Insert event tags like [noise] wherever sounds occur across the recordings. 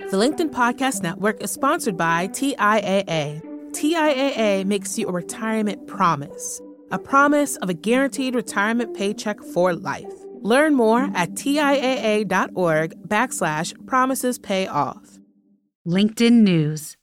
The LinkedIn Podcast Network is sponsored by TIAA. TIAA makes you a retirement promise, a promise of a guaranteed retirement paycheck for life. Learn more at TIAA.org backslash promises pay off. LinkedIn News.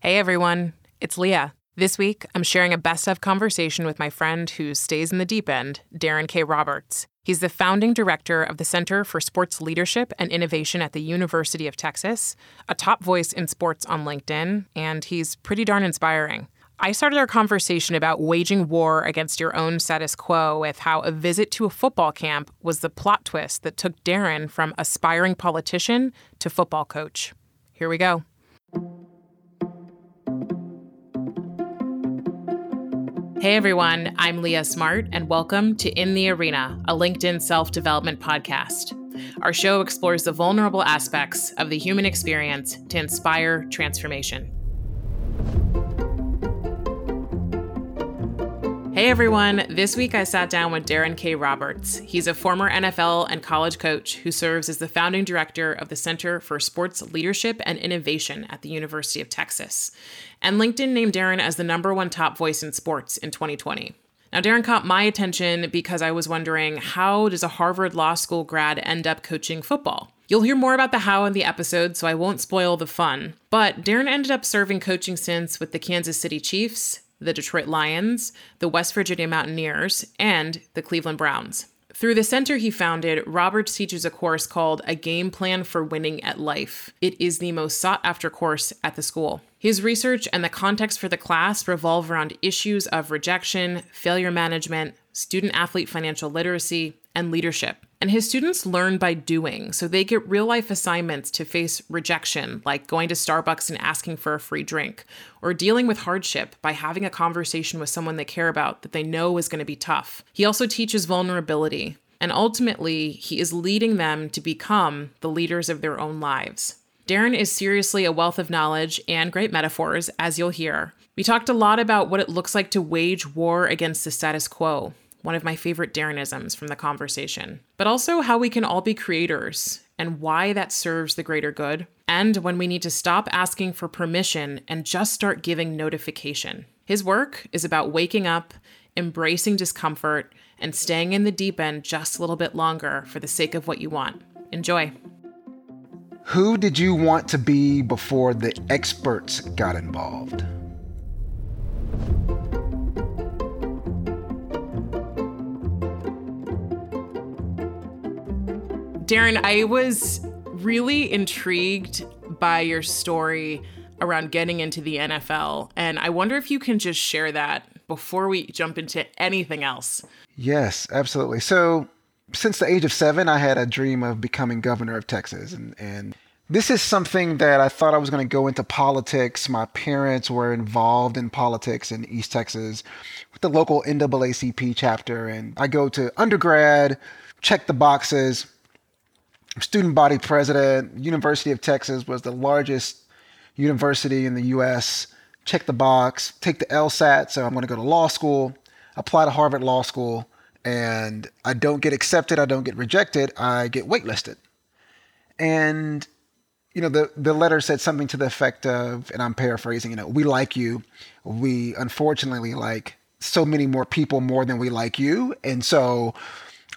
Hey everyone, it's Leah. This week, I'm sharing a best of conversation with my friend who stays in the deep end, Darren K. Roberts. He's the founding director of the Center for Sports Leadership and Innovation at the University of Texas, a top voice in sports on LinkedIn, and he's pretty darn inspiring. I started our conversation about waging war against your own status quo with how a visit to a football camp was the plot twist that took Darren from aspiring politician to football coach. Here we go. Hey everyone, I'm Leah Smart, and welcome to In the Arena, a LinkedIn self development podcast. Our show explores the vulnerable aspects of the human experience to inspire transformation. Hey everyone, this week I sat down with Darren K. Roberts. He's a former NFL and college coach who serves as the founding director of the Center for Sports Leadership and Innovation at the University of Texas. And LinkedIn named Darren as the number one top voice in sports in 2020. Now, Darren caught my attention because I was wondering how does a Harvard Law School grad end up coaching football? You'll hear more about the how in the episode, so I won't spoil the fun. But Darren ended up serving coaching stints with the Kansas City Chiefs, the Detroit Lions, the West Virginia Mountaineers, and the Cleveland Browns. Through the center he founded, Roberts teaches a course called A Game Plan for Winning at Life. It is the most sought after course at the school. His research and the context for the class revolve around issues of rejection, failure management, student athlete financial literacy, and leadership. And his students learn by doing, so they get real life assignments to face rejection, like going to Starbucks and asking for a free drink, or dealing with hardship by having a conversation with someone they care about that they know is going to be tough. He also teaches vulnerability, and ultimately, he is leading them to become the leaders of their own lives. Darren is seriously a wealth of knowledge and great metaphors, as you'll hear. We talked a lot about what it looks like to wage war against the status quo, one of my favorite Darrenisms from the conversation, but also how we can all be creators and why that serves the greater good, and when we need to stop asking for permission and just start giving notification. His work is about waking up, embracing discomfort, and staying in the deep end just a little bit longer for the sake of what you want. Enjoy. Who did you want to be before the experts got involved? Darren, I was really intrigued by your story around getting into the NFL. And I wonder if you can just share that before we jump into anything else. Yes, absolutely. So, since the age of seven, I had a dream of becoming governor of Texas. And, and this is something that I thought I was going to go into politics. My parents were involved in politics in East Texas with the local NAACP chapter. And I go to undergrad, check the boxes, student body president. University of Texas was the largest university in the U.S. Check the box, take the LSAT. So I'm going to go to law school, apply to Harvard Law School, and I don't get accepted. I don't get rejected. I get waitlisted. And you know, the the letter said something to the effect of, and I'm paraphrasing. You know, we like you. We unfortunately like so many more people more than we like you, and so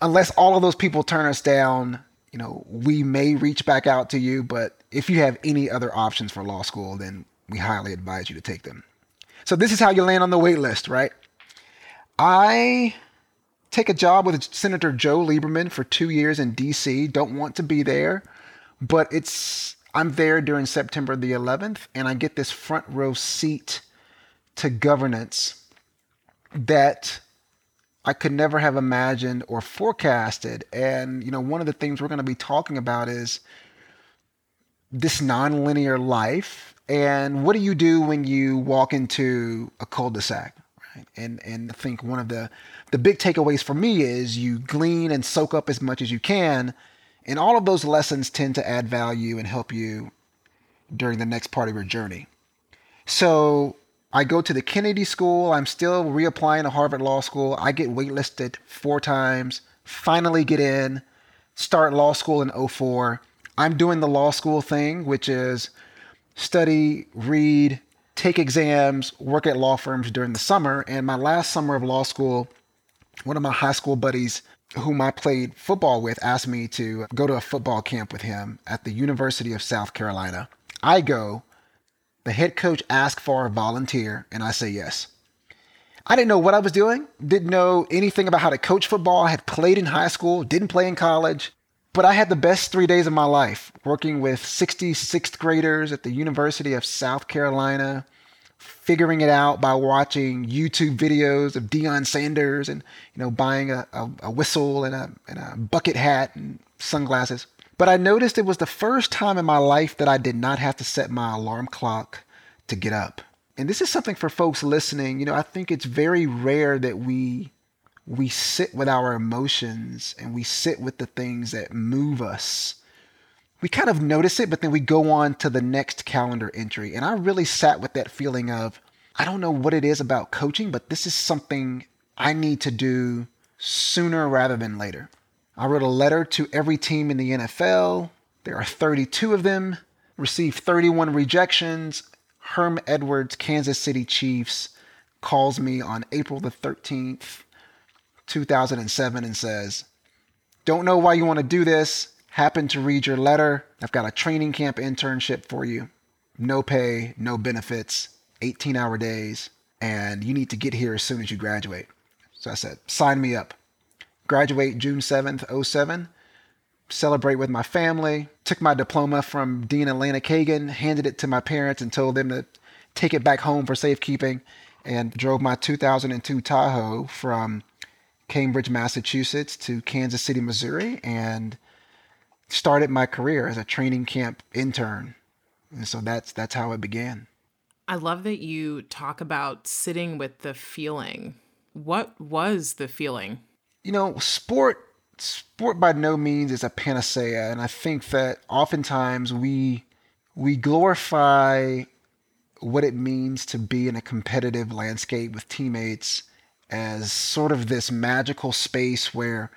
unless all of those people turn us down, you know, we may reach back out to you, but if you have any other options for law school, then we highly advise you to take them. So this is how you land on the wait list, right? I take a job with Senator Joe Lieberman for two years in DC. Don't want to be there, but it's I'm there during September the 11th, and I get this front row seat to governance that I could never have imagined or forecasted. And, you know, one of the things we're going to be talking about is this nonlinear life. And what do you do when you walk into a cul-de-sac? Right? And and I think one of the the big takeaways for me is you glean and soak up as much as you can, and all of those lessons tend to add value and help you during the next part of your journey. So I go to the Kennedy School. I'm still reapplying to Harvard Law School. I get waitlisted four times, finally get in. start law school in 04. I'm doing the law school thing, which is study, read, take exams, work at law firms during the summer. And my last summer of law school, one of my high school buddies whom I played football with asked me to go to a football camp with him at the University of South Carolina. I go, the head coach asked for a volunteer, and I say yes. I didn't know what I was doing, didn't know anything about how to coach football. I had played in high school, didn't play in college, but I had the best three days of my life working with 66th graders at the University of South Carolina, figuring it out by watching YouTube videos of Deion Sanders and you know buying a, a, a whistle and a, and a bucket hat and sunglasses. But I noticed it was the first time in my life that I did not have to set my alarm clock to get up. And this is something for folks listening. You know, I think it's very rare that we we sit with our emotions and we sit with the things that move us. We kind of notice it, but then we go on to the next calendar entry. And I really sat with that feeling of, I don't know what it is about coaching, but this is something I need to do sooner rather than later. I wrote a letter to every team in the NFL. There are 32 of them, received 31 rejections. Herm Edwards, Kansas City Chiefs, calls me on April the 13th 2007 and says, Don't know why you want to do this. Happened to read your letter. I've got a training camp internship for you. No pay, no benefits, 18 hour days, and you need to get here as soon as you graduate. So I said, Sign me up. Graduate June 7th, 07. Celebrate with my family. Took my diploma from Dean Elena Kagan, handed it to my parents, and told them to take it back home for safekeeping, and drove my 2002 Tahoe from Cambridge, Massachusetts to Kansas City, Missouri, and started my career as a training camp intern. And so that's that's how it began. I love that you talk about sitting with the feeling. What was the feeling? You know, sport sport by no means is a panacea, and I think that oftentimes we we glorify what it means to be in a competitive landscape with teammates as sort of this magical space where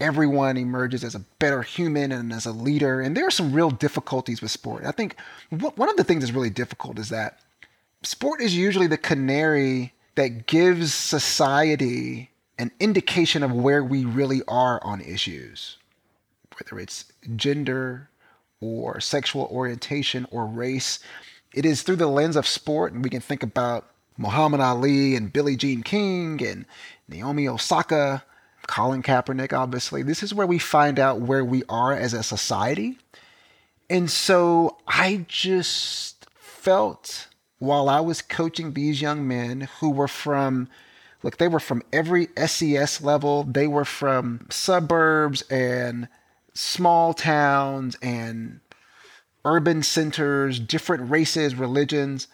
everyone emerges as a better human and as a leader. And there are some real difficulties with sport. I think one of the things that's really difficult is that sport is usually the canary that gives society an indication of where we really are on issues, whether it's gender or sexual orientation or race. It is through the lens of sport, and we can think about Muhammad Ali and Billie Jean King and Naomi Osaka, Colin Kaepernick, obviously. This is where we find out where we are as a society. And so I just felt while I was coaching these young men who were from, look, they were from every SES level, they were from suburbs and small towns and urban centers, different races, religions.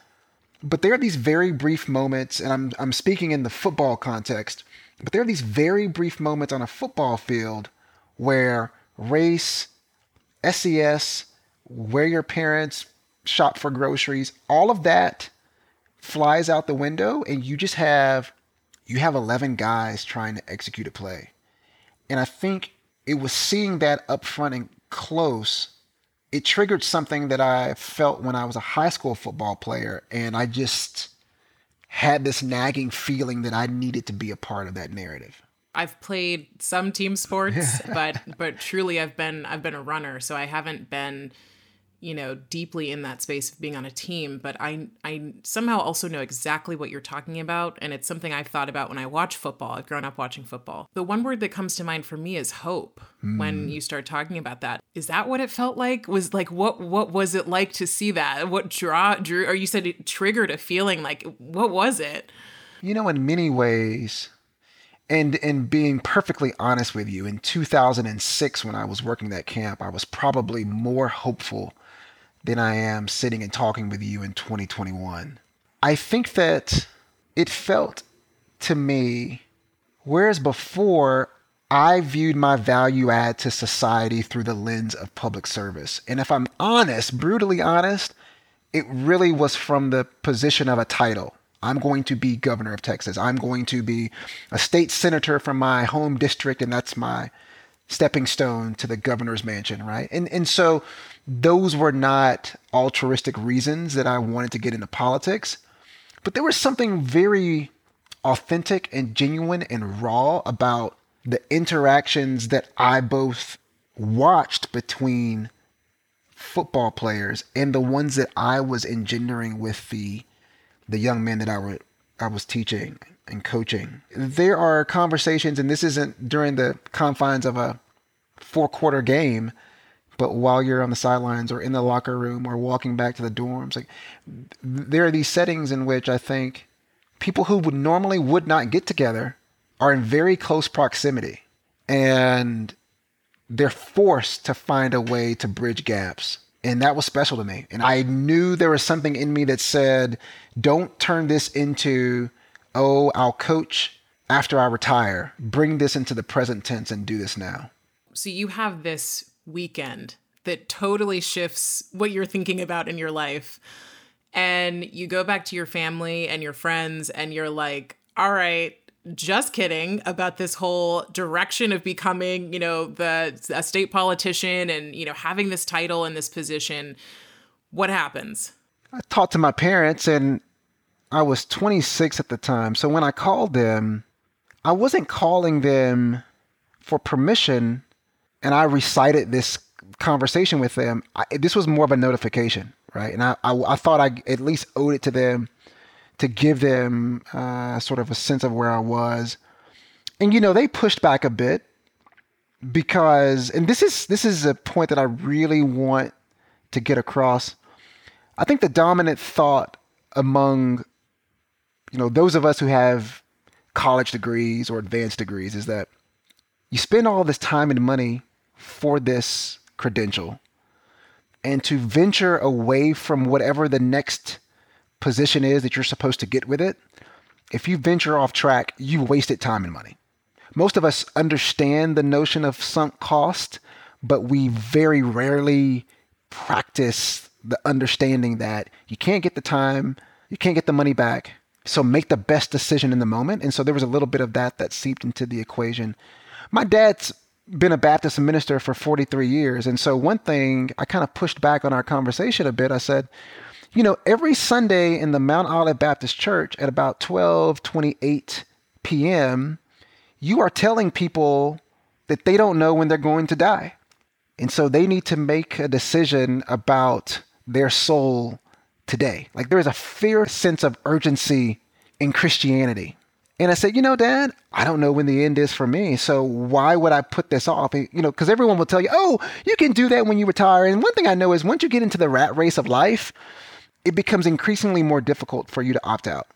But there are these very brief moments, and I'm, I'm speaking in the football context, but there are these very brief moments on a football field where race, SES, where your parents shop for groceries, all of that flies out the window, and you just have you have 11 guys trying to execute a play. And I think it was seeing that up front and close it triggered something that I felt when I was a high school football player. And I just had this nagging feeling that I needed to be a part of that narrative. I've played some team sports, [laughs] but but truly I've been I've been a runner, so I haven't been you know, deeply in that space of being on a team, but I I somehow also know exactly what you're talking about and it's something I've thought about when I watch football. I've grown up watching football. The one word that comes to mind for me is hope mm. when you start talking about that. Is that what it felt like? Was like what what was it like to see that? What draw drew or you said it triggered a feeling like what was it? You know, in many ways, and and being perfectly honest with you in 2006 when i was working that camp i was probably more hopeful than I am sitting and talking with you in 2021. I think that it felt to me, whereas before I viewed my value add to society through the lens of public service. And if I'm honest, brutally honest, it really was from the position of a title. I'm going to be governor of Texas. I'm going to be a state senator from my home district, and that's my stepping stone to the governor's mansion, right? And and so those were not altruistic reasons that I wanted to get into politics, but there was something very authentic and genuine and raw about the interactions that I both watched between football players and the ones that I was engendering with the the young men that I were I was teaching and coaching. There are conversations, and this isn't during the confines of a four quarter game, but while you're on the sidelines or in the locker room or walking back to the dorms, like there are these settings in which I think people who would normally would not get together are in very close proximity and they're forced to find a way to bridge gaps. And that was special to me. And I knew there was something in me that said, don't turn this into, oh, I'll coach after I retire. Bring this into the present tense and do this now. So you have this weekend that totally shifts what you're thinking about in your life. And you go back to your family and your friends, and you're like, all right, just kidding about this whole direction of becoming, you know, the a state politician and, you know, having this title and this position. What happens? I talked to my parents and I was 26 at the time. So when I called them, I wasn't calling them for permission and I recited this conversation with them. I, this was more of a notification, right? And I, I, I thought I at least owed it to them to give them uh, sort of a sense of where I was. And you know, they pushed back a bit because, and this is this is a point that I really want to get across. I think the dominant thought among you know those of us who have college degrees or advanced degrees is that you spend all this time and money for this credential and to venture away from whatever the next position is that you're supposed to get with it, if you venture off track, you wasted time and money. Most of us understand the notion of sunk cost, but we very rarely practice the understanding that you can't get the time, you can't get the money back. So make the best decision in the moment. And so there was a little bit of that that seeped into the equation. My dad's been a Baptist minister for 43 years. And so one thing I kind of pushed back on our conversation a bit. I said, you know, every Sunday in the Mount Olive Baptist Church at about 12 28 p.m., you are telling people that they don't know when they're going to die. And so they need to make a decision about their soul today. Like there is a fierce sense of urgency in Christianity. And I said, you know, Dad, I don't know when the end is for me. So why would I put this off? You know, because everyone will tell you, oh, you can do that when you retire. And one thing I know is once you get into the rat race of life, it becomes increasingly more difficult for you to opt out.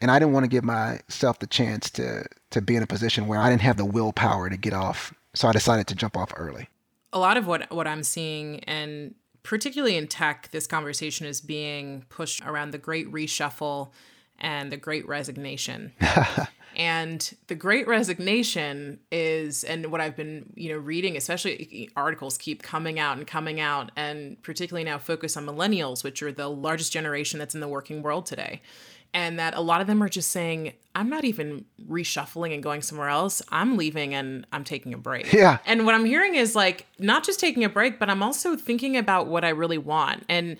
And I didn't want to give myself the chance to to be in a position where I didn't have the willpower to get off. So I decided to jump off early. A lot of what what I'm seeing and particularly in tech, this conversation is being pushed around the great reshuffle and the great resignation. [laughs] And the great resignation is, and what I've been, you know, reading, especially articles keep coming out and coming out, and particularly now focus on millennials, which are the largest generation that's in the working world today. And that a lot of them are just saying, I'm not even reshuffling and going somewhere else. I'm leaving and I'm taking a break. Yeah. And what I'm hearing is like, not just taking a break, but I'm also thinking about what I really want. And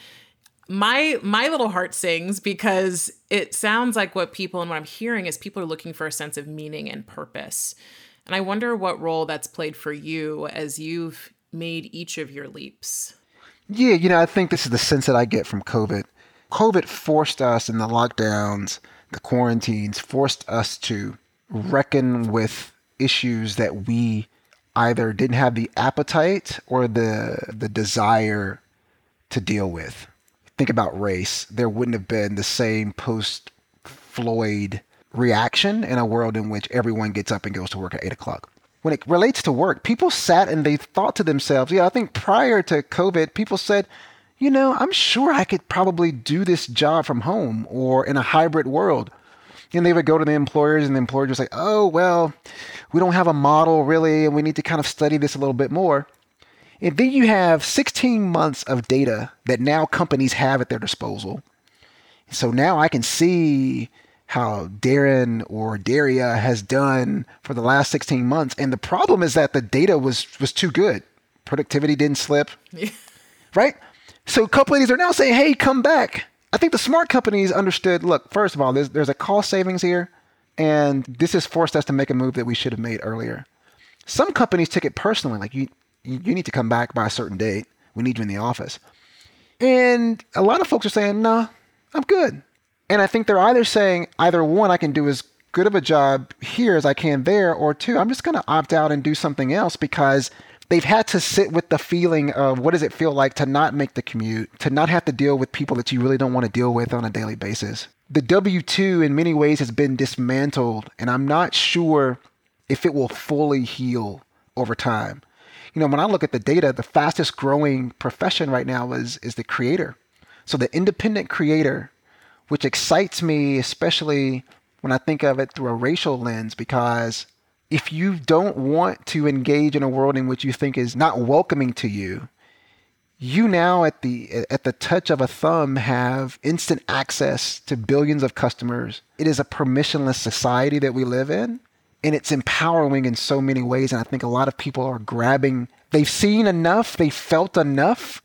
my my little heart sings because it sounds like what people and what I'm hearing is people are looking for a sense of meaning and purpose. And I wonder what role that's played for you as you've made each of your leaps. Yeah, you know, I think this is the sense that I get from COVID. COVID forced us in the lockdowns, the quarantines, forced us to reckon with issues that we either didn't have the appetite or the the desire to deal with think about race, there wouldn't have been the same post Floyd reaction in a world in which everyone gets up and goes to work at eight o'clock. When it relates to work, people sat and they thought to themselves, yeah, I think prior to COVID, people said, you know, I'm sure I could probably do this job from home or in a hybrid world. And they would go to the employers, and the employer was like, oh, well, we don't have a model really, and we need to kind of study this a little bit more. And then you have 16 months of data that now companies have at their disposal. So now I can see how Darren or Daria has done for the last 16 months. And the problem is that the data was was too good. Productivity didn't slip. Yeah. Right? So companies are now saying, hey, come back. I think the smart companies understood, look, first of all, there's there's a cost savings here, and this has forced us to make a move that we should have made earlier. Some companies took it personally, like you you need to come back by a certain date. We need you in the office. And a lot of folks are saying, nah, I'm good. And I think they're either saying either one, I can do as good of a job here as I can there, or two, I'm just going to opt out and do something else because they've had to sit with the feeling of what does it feel like to not make the commute, to not have to deal with people that you really don't want to deal with on a daily basis. The W 2 in many ways has been dismantled, and I'm not sure if it will fully heal over time. You know, when I look at the data, the fastest growing profession right now is, is the creator. So the independent creator which excites me, especially when I think of it through a racial lens, because if you don't want to engage in a world in which you think is not welcoming to you, you now at the at the touch of a thumb have instant access to billions of customers. It is a permissionless society that we live in, and it's empowering in so many ways. And I think a lot of people are grabbing. They've seen enough, they felt enough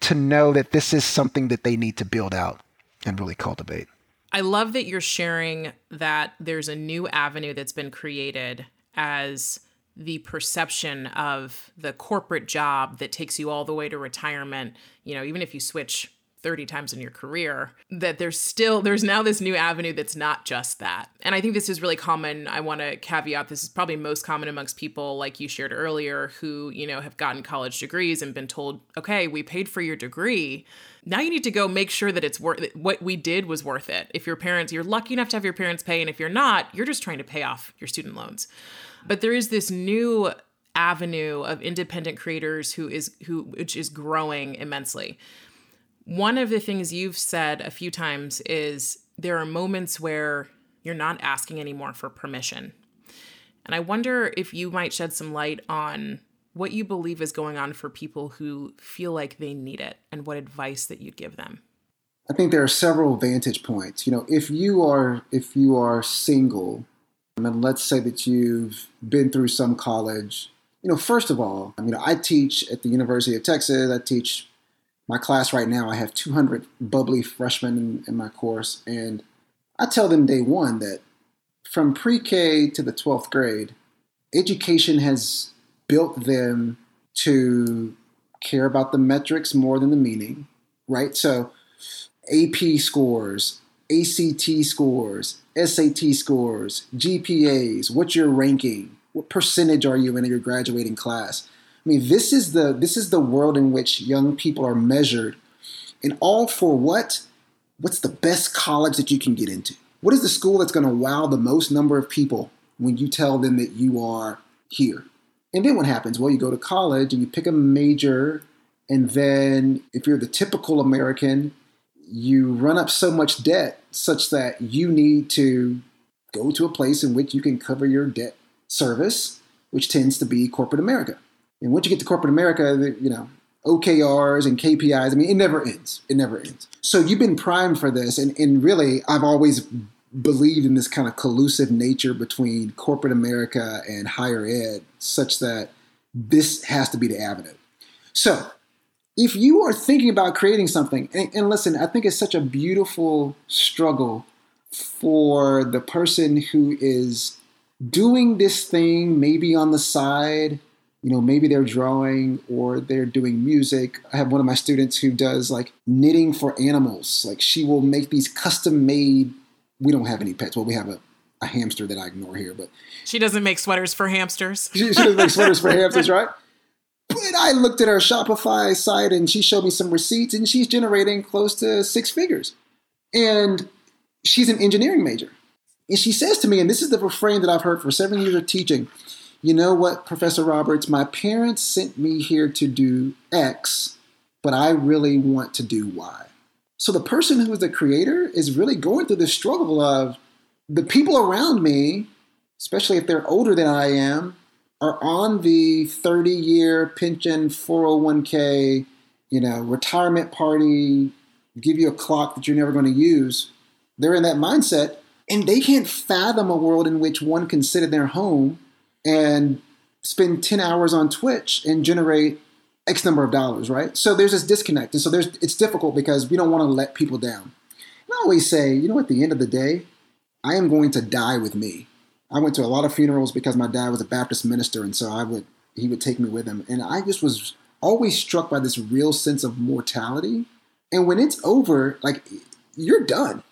to know that this is something that they need to build out and really cultivate. I love that you're sharing that there's a new avenue that's been created as the perception of the corporate job that takes you all the way to retirement. You know, even if you switch 30 times in your career that there's still there's now this new avenue that's not just that. And i think this is really common. I want to caveat this is probably most common amongst people like you shared earlier who you know have gotten college degrees and been told okay we paid for your degree. Now you need to go make sure that it's worth what we did was worth it. If your parents you're lucky enough to have your parents pay and if you're not you're just trying to pay off your student loans. But there is this new avenue of independent creators who is who which is growing immensely one of the things you've said a few times is there are moments where you're not asking anymore for permission. And I wonder if you might shed some light on what you believe is going on for people who feel like they need it and what advice that you'd give them. I think there are several vantage points. You know, if you are if you are single, and let's say that you've been through some college, you know, first of all, I mean, I teach at the University of Texas. I teach my class right now, I have 200 bubbly freshmen in, in my course, and I tell them day one that from pre K to the 12th grade, education has built them to care about the metrics more than the meaning, right? So, AP scores, ACT scores, SAT scores, GPAs, what's your ranking? What percentage are you in your graduating class? I mean, this is the this is the world in which young people are measured, and all for what? What's the best college that you can get into? What is the school that's going to wow the most number of people when you tell them that you are here? And then what happens? Well, you go to college and you pick a major, and then if you're the typical American, you run up so much debt such that you need to go to a place in which you can cover your debt service, which tends to be corporate America. And once you get to corporate America, you know, OKRs and KPIs, I mean, it never ends. It never ends. So you've been primed for this. And, and really, I've always believed in this kind of collusive nature between corporate America and higher ed, such that this has to be the avenue. So if you are thinking about creating something, and, and listen, I think it's such a beautiful struggle for the person who is doing this thing maybe on the side you know maybe they're drawing or they're doing music. I have one of my students who does like knitting for animals. Like she will make these custom made we don't have any pets. Well we have a, a hamster that i ignore here but she doesn't make sweaters for hamsters. She, she doesn't make sweaters for [laughs] hamsters right? But i looked at her shopify site and she showed me some receipts and she's generating close to six figures. And she's an engineering major. And she says to me and this is the refrain that i've heard for seven years of teaching you know what, Professor Roberts, my parents sent me here to do X, but I really want to do Y. So the person who is the creator is really going through the struggle of the people around me, especially if they're older than I am, are on the 30 year pension 401k, you know, retirement party, give you a clock that you're never going to use. They're in that mindset and they can't fathom a world in which one can sit in their home and spend 10 hours on Twitch and generate X number of dollars, right? So there's this disconnect. And so there's it's difficult because we don't want to let people down. And I always say, you know, at the end of the day, I am going to die with me. I went to a lot of funerals because my dad was a Baptist minister, and so I would he would take me with him. And I just was always struck by this real sense of mortality. And when it's over, like you're done.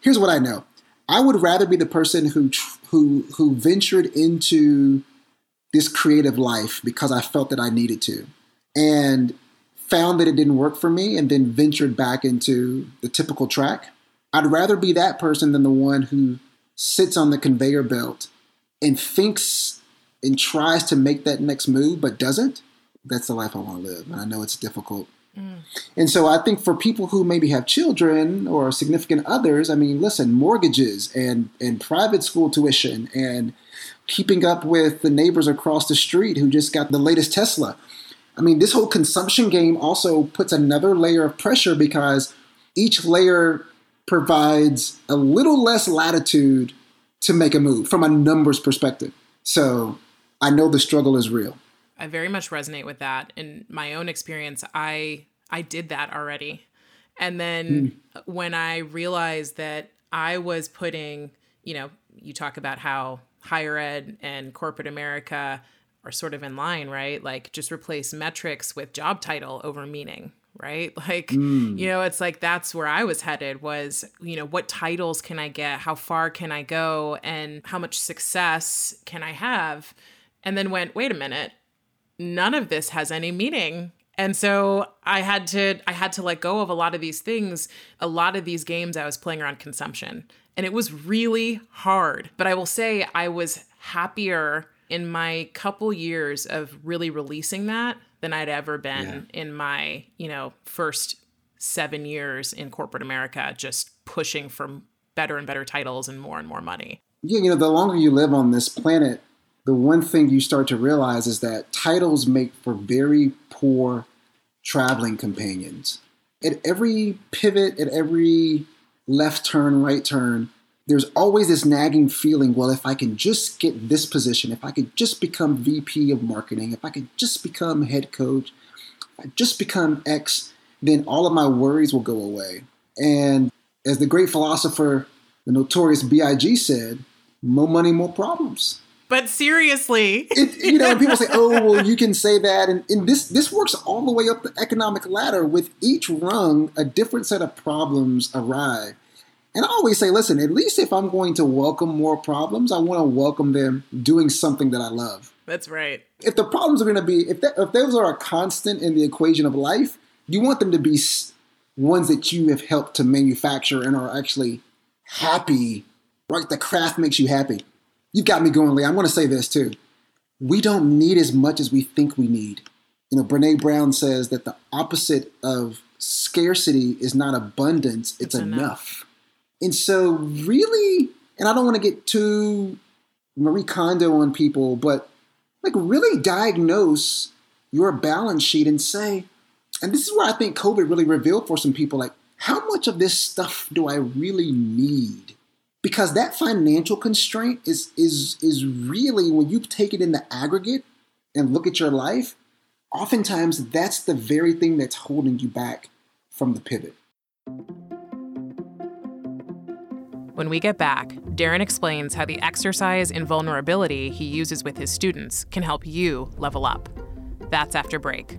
Here's what I know. I would rather be the person who who who ventured into this creative life because I felt that I needed to and found that it didn't work for me and then ventured back into the typical track. I'd rather be that person than the one who sits on the conveyor belt and thinks and tries to make that next move but doesn't. That's the life I want to live. And I know it's difficult. Mm. And so I think for people who maybe have children or significant others, I mean, listen, mortgages and and private school tuition and keeping up with the neighbors across the street who just got the latest Tesla. I mean, this whole consumption game also puts another layer of pressure because each layer provides a little less latitude to make a move from a numbers perspective. So I know the struggle is real. I very much resonate with that. In my own experience, I I did that already. And then mm. when I realized that I was putting, you know, you talk about how higher ed and corporate America are sort of in line, right? Like just replace metrics with job title over meaning, right? [laughs] Like, mm. you know, it's like that's where I was headed was, you know, what titles can I get? How far can I go? And how much success can I have? And then went, wait a minute, none of this has any meaning. And so I had to I had to let go of a lot of these things. A lot of these games I was playing around consumption. And it was really hard. But I will say I was happier in my couple years of really releasing that than I'd ever been yeah. in my, you know, first 7 years in corporate America just pushing for better and better titles and more and more money. Yeah, you know, the longer you live on this planet, the one thing you start to realize is that titles make for very poor traveling companions. At every pivot, at every left turn, right turn, there's always this nagging feeling well, if I can just get this position, if I could just become VP of marketing, if I could just become head coach, if I just become X, then all of my worries will go away. And as the great philosopher, the notorious B.I.G. said, more money, more problems. But seriously, it, you know, people say, [laughs] "Oh, well, you can say that," and, and this this works all the way up the economic ladder. With each rung, a different set of problems arrive. And I always say, listen, at least if I'm going to welcome more problems, I want to welcome them doing something that I love. That's right. If the problems are going to be, if, that, if those are a constant in the equation of life, you want them to be ones that you have helped to manufacture and are actually happy, right? The craft makes you happy. You've got me going, Lee. I'm going to say this too. We don't need as much as we think we need. You know, Brene Brown says that the opposite of scarcity is not abundance, it's, it's enough. enough. And so, really, and I don't want to get too Marie Kondo on people, but like really diagnose your balance sheet and say, and this is where I think COVID really revealed for some people like, how much of this stuff do I really need? Because that financial constraint is is is really when you take it in the aggregate and look at your life oftentimes that's the very thing that's holding you back from the pivot. When we get back darren explains how the exercise in vulnerability he uses with his students can help you level up. That's after break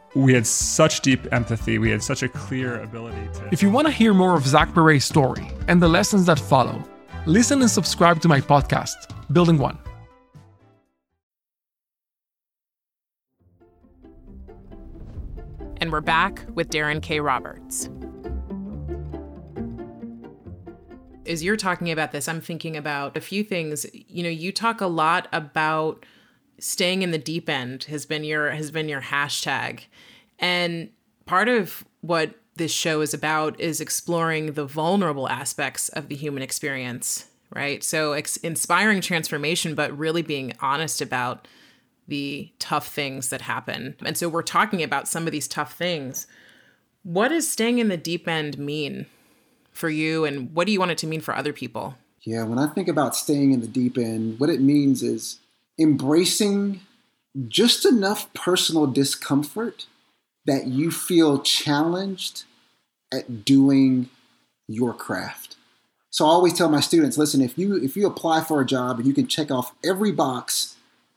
we had such deep empathy. We had such a clear ability to. If you want to hear more of Zach Perret's story and the lessons that follow, listen and subscribe to my podcast, Building One. And we're back with Darren K. Roberts. As you're talking about this, I'm thinking about a few things. You know, you talk a lot about staying in the deep end has been your has been your hashtag. And part of what this show is about is exploring the vulnerable aspects of the human experience, right? So ex- inspiring transformation but really being honest about the tough things that happen. And so we're talking about some of these tough things. What does staying in the deep end mean for you and what do you want it to mean for other people? Yeah, when I think about staying in the deep end, what it means is embracing just enough personal discomfort that you feel challenged at doing your craft. So I always tell my students, listen, if you if you apply for a job and you can check off every box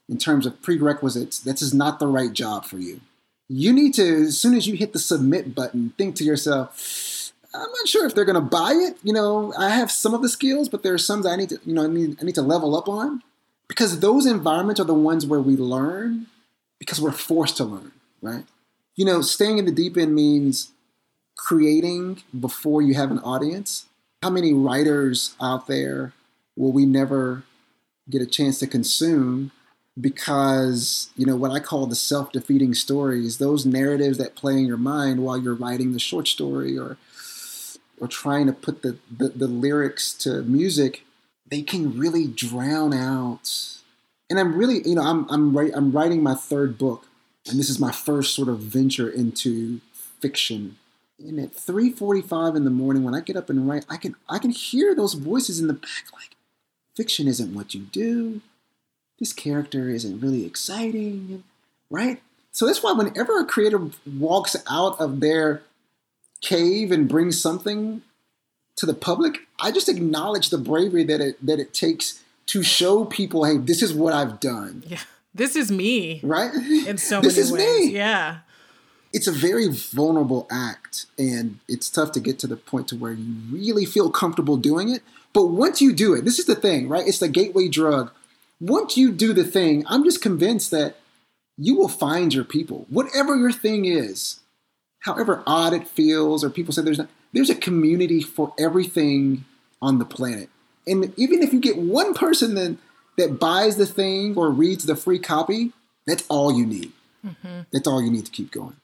in terms of prerequisites, this is not the right job for you. You need to, as soon as you hit the submit button, think to yourself, I'm not sure if they're to buy it. You know, I have some of the skills, but there are some that I need to, you know, I need, I need to level up on because those environments are the ones where we learn because we're forced to learn, right? You know, staying in the deep end means creating before you have an audience. How many writers out there will we never get a chance to consume because, you know, what I call the self defeating stories, those narratives that play in your mind while you're writing the short story or or trying to put the, the, the lyrics to music they can really drown out. And I'm really, you know, I'm I'm I'm writing my third book, and this is my first sort of venture into fiction. And at 3:45 in the morning, when I get up and write, I can I can hear those voices in the back, like, fiction isn't what you do. This character isn't really exciting, right? So that's why whenever a creator walks out of their cave and brings something to the public, I just acknowledge the bravery that it that it takes to show people, hey, this is what I've done. Yeah. This is me. Right? In so [laughs] this many is ways. me. Yeah. It's a very vulnerable act and it's tough to get to the point to where you really feel comfortable doing it. But once you do it, this is the thing, right? It's the gateway drug. Once you do the thing, I'm just convinced that you will find your people. Whatever your thing is, however odd it feels, or people say there's not, there's a community for everything on the planet. And even if you get one person that, that buys the thing or reads the free copy, that's all you need. Mm-hmm. That's all you need to keep going.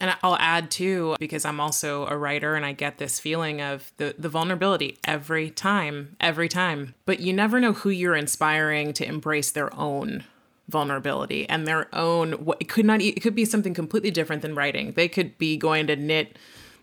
And I'll add too, because I'm also a writer and I get this feeling of the, the vulnerability every time, every time. But you never know who you're inspiring to embrace their own vulnerability and their own, it could not, it could be something completely different than writing. They could be going to knit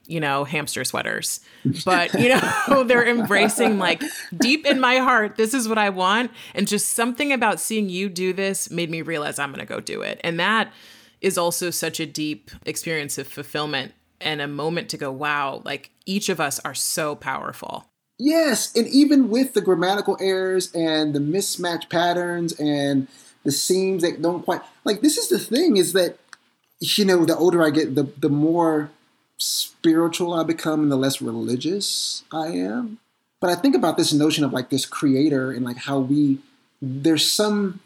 you know, hamster sweaters. But, you know, [laughs] they're embracing like deep in my heart, this is what I want. And just something about seeing you do this made me realize I'm going to go do it. And that is also such a deep experience of fulfillment and a moment to go, wow, like each of us are so powerful. Yes. And even with the grammatical errors and the mismatch patterns and the seams that don't quite like this is the thing is that you know the older I get the the more spiritual I become and the less religious I am. But I think about this notion of like this creator and like how we there's some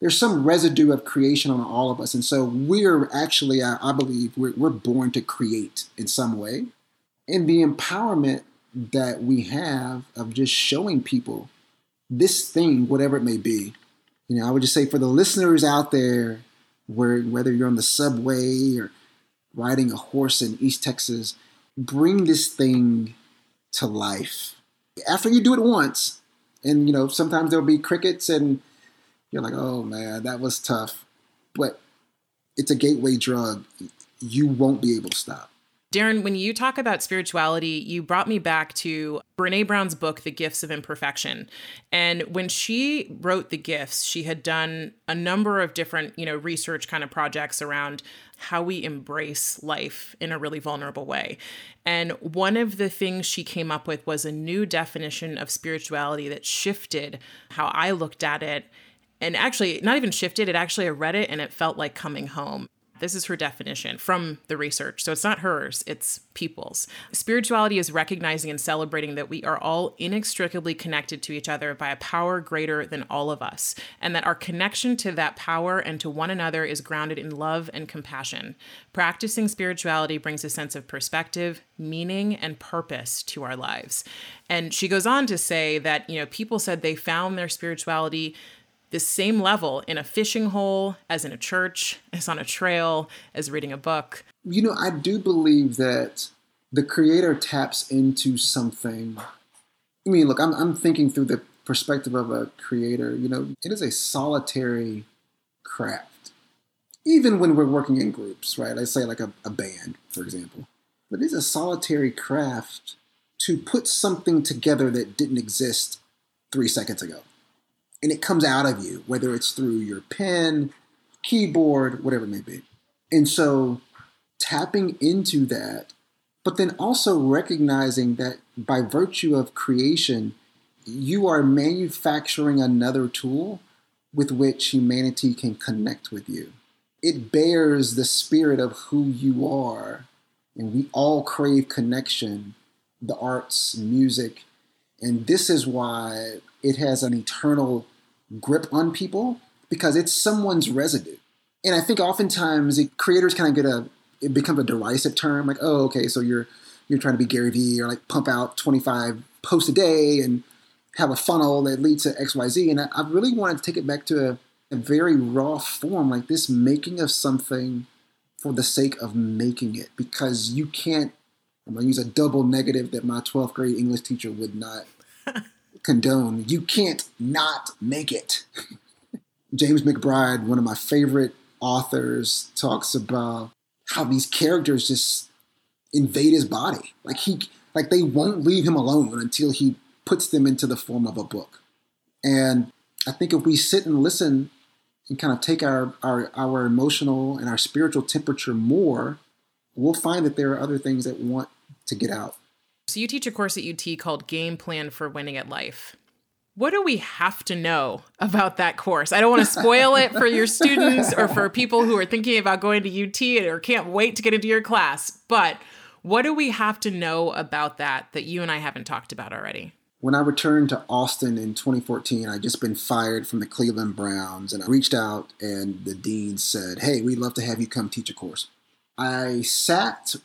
there's some residue of creation on all of us, and so we're actually I, I believe we're, we're born to create in some way, and the empowerment that we have of just showing people this thing, whatever it may be. You know, I would just say for the listeners out there, where whether you're on the subway or riding a horse in East Texas, bring this thing to life. After you do it once, And you know, sometimes there'll be crickets, and you're like, "Oh man, that was tough," but it's a gateway drug. You won't be able to stop. Darren, when you talk about spirituality, you brought me back to Brene Brown's book, The Gifts of Imperfection. And when she wrote The Gifts, she had done a number of different, you know, research kind of projects around how we embrace life in a really vulnerable way. And one of the things she came up with was a new definition of spirituality that shifted how I looked at it. And actually, not even shifted, it actually, I read it and it felt like coming home. This is her definition from the research. So it's not hers, it's people's. Spirituality is recognizing and celebrating that we are all inextricably connected to each other by a power greater than all of us, and that our connection to that power and to one another is grounded in love and compassion. Practicing spirituality brings a sense of perspective, meaning, and purpose to our lives. And she goes on to say that, you know, people said they found their spirituality the same level in a fishing hole as in a church, [laughs] as on a trail, as reading a book. You know, I do believe that the creator taps into something. I mean, look, I'm, I'm thinking through the perspective of a creator. You know, it is a solitary craft. Even when we're working in groups, right? Let's say like a, a band, for example. But it's a solitary craft to put something together that didn't exist three seconds ago and it comes out of you, whether it's through your pen, keyboard, whatever it may be. And so tapping into that, but then also recognizing that by virtue of creation, you are manufacturing another tool with which humanity can connect with you. It bears the spirit of who you are, and we all crave connection, the arts, music, and this is why it has an eternal grip on people because it's someone's residue. And I think oftentimes it, creators kind of get a it becomes a derisive term like oh okay so you're you're trying to be Gary Vee or like pump out 25 posts a day and have a funnel that leads to XYZ. And I, I really wanted to take it back to a, a very raw form, like this making of something for the sake of making it, because you can't. I'm gonna use a double negative that my 12th grade English teacher would not [laughs] condone. You can't not make it. [laughs] James McBride, one of my favorite authors, talks about how these characters just invade his body. Like he like they won't leave him alone until he puts them into the form of a book. And I think if we sit and listen and kind of take our, our, our emotional and our spiritual temperature more, we'll find that there are other things that want to get out. So you teach a course at UT called Game Plan for Winning at Life. What do we have to know about that course? I don't want to spoil it for your students or for people who are thinking about going to UT or can't wait to get into your class, but what do we have to know about that that you and I haven't talked about already? When I returned to Austin in 2014, I'd just been fired from the Cleveland Browns, and I reached out, and the dean said, Hey, we'd love to have you come teach a course. I sat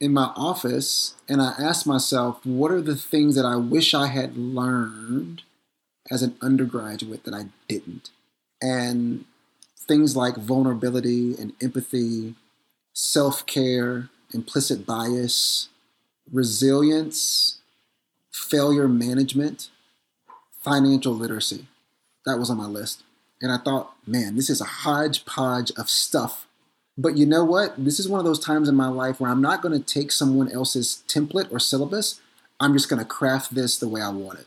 in my office and I asked myself, what are the things that I wish I had learned as an undergraduate that I didn't? And things like vulnerability and empathy, self care, implicit bias, resilience, failure management, financial literacy. That was on my list. And I thought, man, this is a hodgepodge of stuff but you know what? This is one of those times in my life where I'm not going to take someone else's template or syllabus. I'm just going to craft this the way I want it.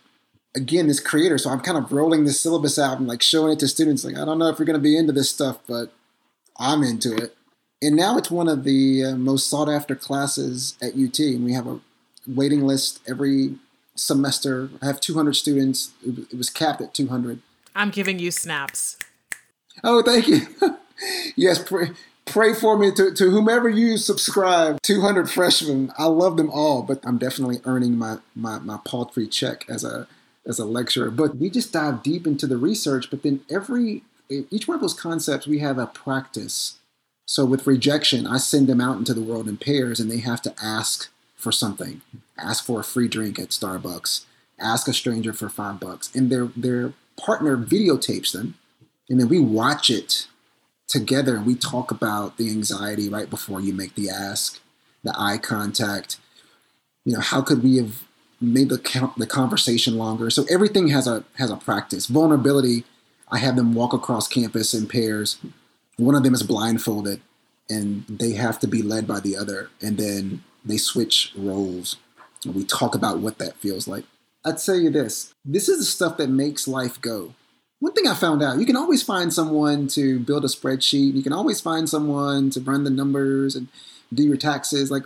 Again, this creator, so I'm kind of rolling the syllabus out and like showing it to students. Like, I don't know if you're going to be into this stuff, but I'm into it. And now it's one of the uh, most sought after classes at UT. And we have a waiting list every semester. I have 200 students. It was capped at 200. I'm giving you snaps. Oh, thank you. [laughs] yes, pray for me. To, to whomever you subscribe 200 freshmen i love them all but i'm definitely earning my, my, my paltry check as a as a lecturer. But we just dive deep into the research but then every each one of those concepts we have a practice. So with rejection i send them out into the world in pairs and they have to ask for something. Ask for a free drink at starbucks. Ask a stranger for five bucks. And their their partner videotapes them and then we watch it together and we talk about the anxiety right before you make the ask, the eye contact. You know, how could we have made the the conversation longer. So everything has a has a practice. Vulnerability, I have them walk across campus in pairs. One of them is blindfolded, and they have to be led by the other, and then they switch roles. And we talk about what that feels like. I'd tell you this: this is the stuff that makes life go. One thing I found out, you can always find someone to build a spreadsheet. You can always find someone to run the numbers and do your taxes. Like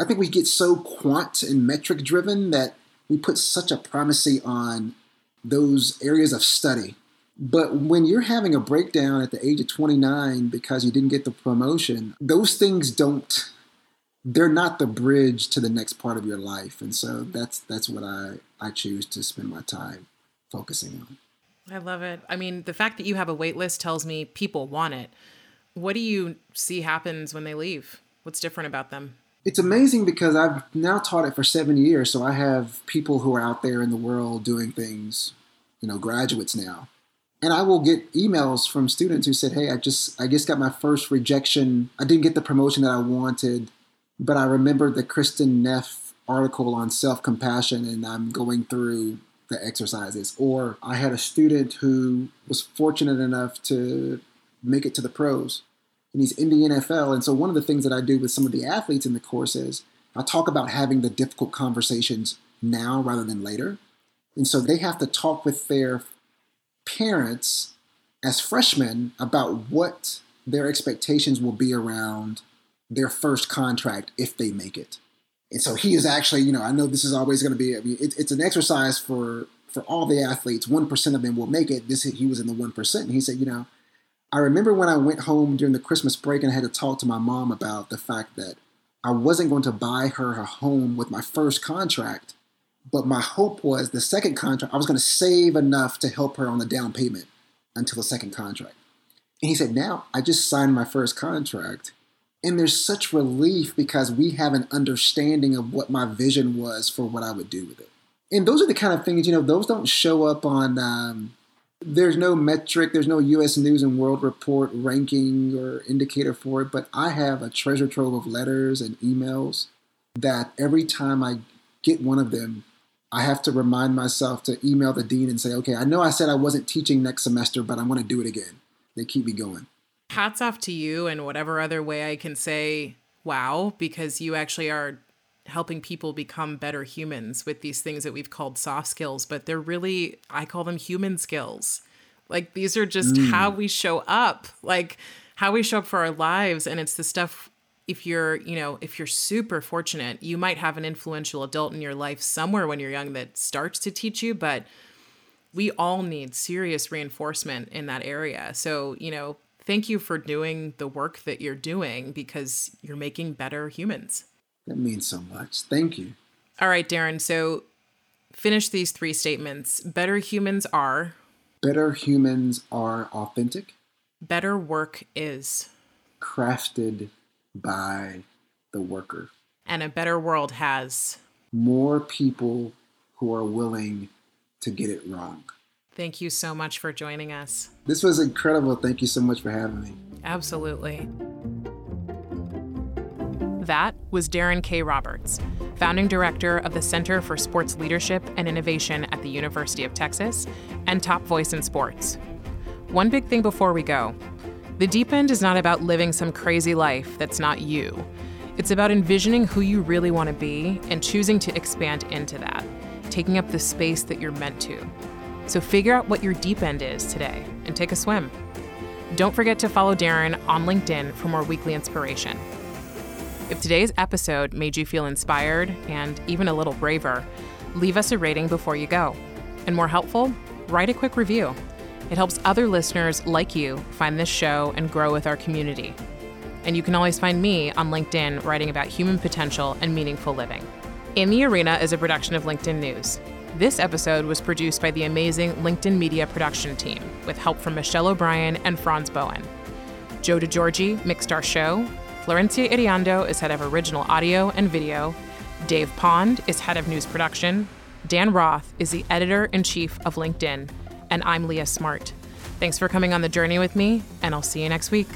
I think we get so quant and metric driven that we put such a primacy on those areas of study. But when you're having a breakdown at the age of 29 because you didn't get the promotion, those things don't they're not the bridge to the next part of your life. And so that's that's what I I choose to spend my time focusing on. I love it. I mean, the fact that you have a wait list tells me people want it. What do you see happens when they leave? What's different about them? it's amazing because I've now taught it for seven years. So I have people who are out there in the world doing things, you know, graduates now. And I will get emails from students who said, Hey, I just I just got my first rejection. I didn't get the promotion that I wanted, but I remembered the Kristin Neff article on self-compassion and I'm going through the exercises. Or I had a student who was fortunate enough to make it to the pros and he's in the NFL. And so one of the things that I do with some of the athletes in the course is I talk about having the difficult conversations now rather than later. And so they have to talk with their parents as freshmen about what their expectations will be around their first contract if they make it. And so he is actually, you know, I know this is always going to be, I mean, it, it's an exercise for for all the athletes. One percent of them will make it. This he was in the one percent, and he said, you know, I remember when I went home during the Christmas break and I had to talk to my mom about the fact that I wasn't going to buy her a home with my first contract, but my hope was the second contract, I was going to save enough to help her on the down payment until the second contract. And he said, Now I just signed my first contract. And there's such relief because we have an understanding of what my vision was for what I would do with it. And those are the kind of things, you know, those don't show up on um, there's no metric, there's no US News and World Report ranking or indicator for it, but I have a treasure trove of letters and emails that every time I get one of them, I have to remind myself to email the dean and say, okay, I know I said I wasn't teaching next semester, but I'm going to do it again. They keep me going. Hats off to you and whatever other way I can say wow, because you actually are helping people become better humans with these things that we've called soft skills, but they're really, I call them human skills. Like these are just mm. how we show up, like how we show up for our lives. And it's the stuff, if you're, you know, if you're super fortunate, you might have an influential adult in your life somewhere when you're young that starts to teach you, but we all need serious reinforcement in that area. So, you know, thank you for doing the work that you're doing because you're making better humans. That means so much. Thank you. All right, Darren. So finish these three statements. Better humans are. Better humans are authentic. Better work is. Crafted by the worker. And a better world has. More people who are willing to get it wrong. Thank you so much for joining us. This was incredible. Thank you so much for having me. Absolutely. That was Darren K. Roberts, founding director of the Center for Sports Leadership and Innovation at the University of Texas and top voice in sports. One big thing before we go the deep end is not about living some crazy life that's not you. It's about envisioning who you really want to be and choosing to expand into that, taking up the space that you're meant to. So figure out what your deep end is today and take a swim. Don't forget to follow Darren on LinkedIn for more weekly inspiration. If today's episode made you feel inspired and even a little braver, leave us a rating before you go. And more helpful, write a quick review. It helps other listeners like you find this show and grow with our community. And you can always find me on LinkedIn writing about human potential and meaningful living. In the Arena is a production of LinkedIn News. This episode was produced by the amazing LinkedIn Media production team with help from Michelle O'Brien and Franz Bowen. Joe DeGeorge mixed our show, Florencia Iriondo is head of original audio and video. Dave Pond is head of news production. Dan Roth is the editor in chief of LinkedIn. And I'm Leah Smart. Thanks for coming on the journey with me, and I'll see you next week.